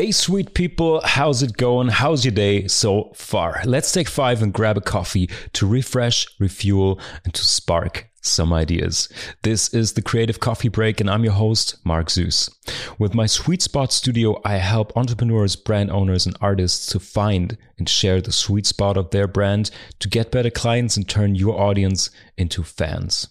Hey, sweet people, how's it going? How's your day so far? Let's take five and grab a coffee to refresh, refuel, and to spark some ideas. This is the Creative Coffee Break, and I'm your host, Mark Zeus. With my Sweet Spot studio, I help entrepreneurs, brand owners, and artists to find and share the sweet spot of their brand to get better clients and turn your audience into fans.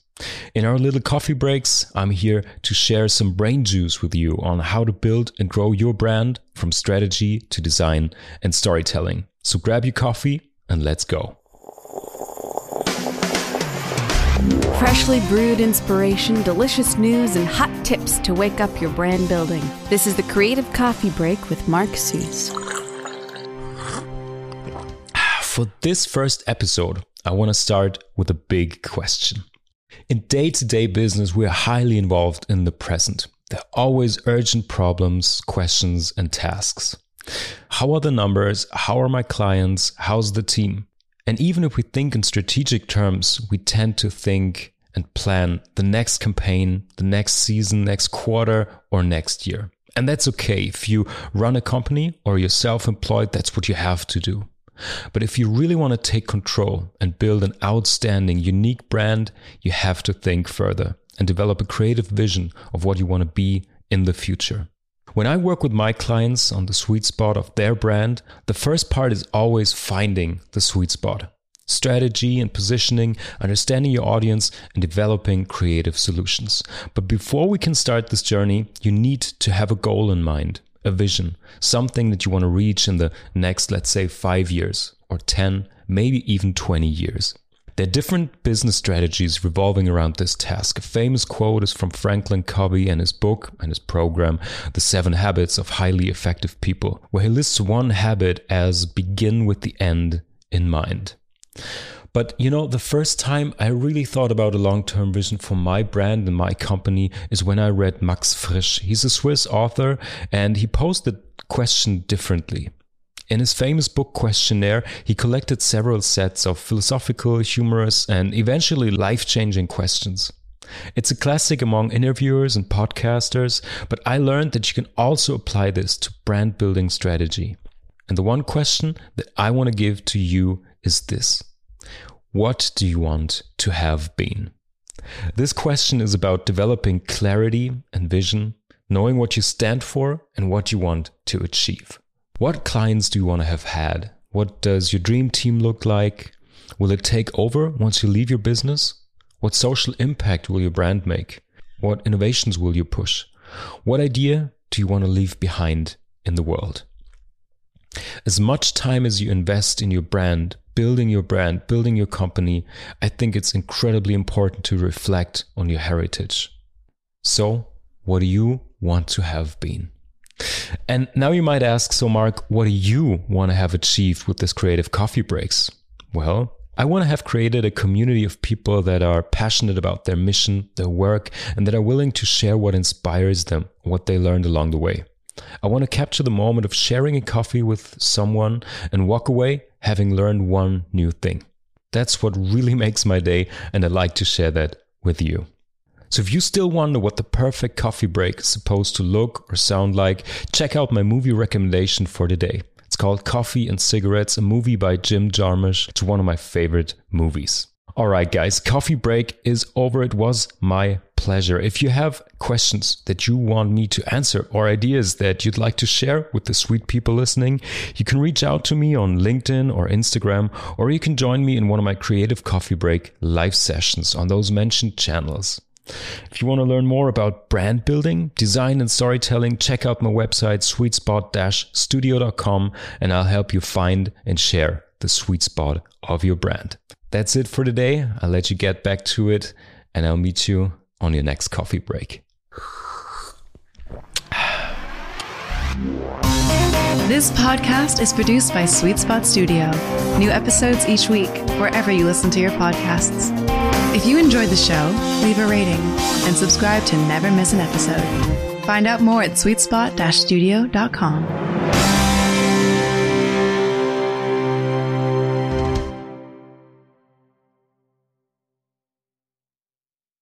In our little coffee breaks, I'm here to share some brain juice with you on how to build and grow your brand from strategy to design and storytelling. So grab your coffee and let's go. Freshly brewed inspiration, delicious news, and hot tips to wake up your brand building. This is the Creative Coffee Break with Mark Zeus. For this first episode, I want to start with a big question. In day to day business, we are highly involved in the present. There are always urgent problems, questions, and tasks. How are the numbers? How are my clients? How's the team? And even if we think in strategic terms, we tend to think and plan the next campaign, the next season, next quarter, or next year. And that's okay. If you run a company or you're self employed, that's what you have to do. But if you really want to take control and build an outstanding, unique brand, you have to think further and develop a creative vision of what you want to be in the future. When I work with my clients on the sweet spot of their brand, the first part is always finding the sweet spot. Strategy and positioning, understanding your audience, and developing creative solutions. But before we can start this journey, you need to have a goal in mind a vision, something that you want to reach in the next, let's say, five years or 10, maybe even 20 years. There are different business strategies revolving around this task. A famous quote is from Franklin Covey and his book and his program, The Seven Habits of Highly Effective People, where he lists one habit as begin with the end in mind. But you know, the first time I really thought about a long term vision for my brand and my company is when I read Max Frisch. He's a Swiss author and he posed the question differently. In his famous book Questionnaire, he collected several sets of philosophical, humorous, and eventually life changing questions. It's a classic among interviewers and podcasters, but I learned that you can also apply this to brand building strategy. And the one question that I want to give to you is this what do you want to have been? This question is about developing clarity and vision, knowing what you stand for and what you want to achieve. What clients do you want to have had? What does your dream team look like? Will it take over once you leave your business? What social impact will your brand make? What innovations will you push? What idea do you want to leave behind in the world? As much time as you invest in your brand, building your brand, building your company, I think it's incredibly important to reflect on your heritage. So, what do you want to have been? And now you might ask, so Mark, what do you want to have achieved with this creative coffee breaks? Well, I want to have created a community of people that are passionate about their mission, their work, and that are willing to share what inspires them, what they learned along the way. I want to capture the moment of sharing a coffee with someone and walk away having learned one new thing. That's what really makes my day, and I'd like to share that with you. So if you still wonder what the perfect coffee break is supposed to look or sound like, check out my movie recommendation for today. It's called Coffee and Cigarettes, a movie by Jim Jarmusch. It's one of my favorite movies. All right, guys, coffee break is over. It was my pleasure. If you have questions that you want me to answer or ideas that you'd like to share with the sweet people listening, you can reach out to me on LinkedIn or Instagram, or you can join me in one of my creative coffee break live sessions on those mentioned channels. If you want to learn more about brand building, design, and storytelling, check out my website, sweetspot-studio.com, and I'll help you find and share the sweet spot of your brand. That's it for today. I'll let you get back to it, and I'll meet you on your next coffee break. This podcast is produced by Sweet Spot Studio. New episodes each week, wherever you listen to your podcasts. If you enjoyed the show, leave a rating and subscribe to never miss an episode. Find out more at sweetspot-studio.com.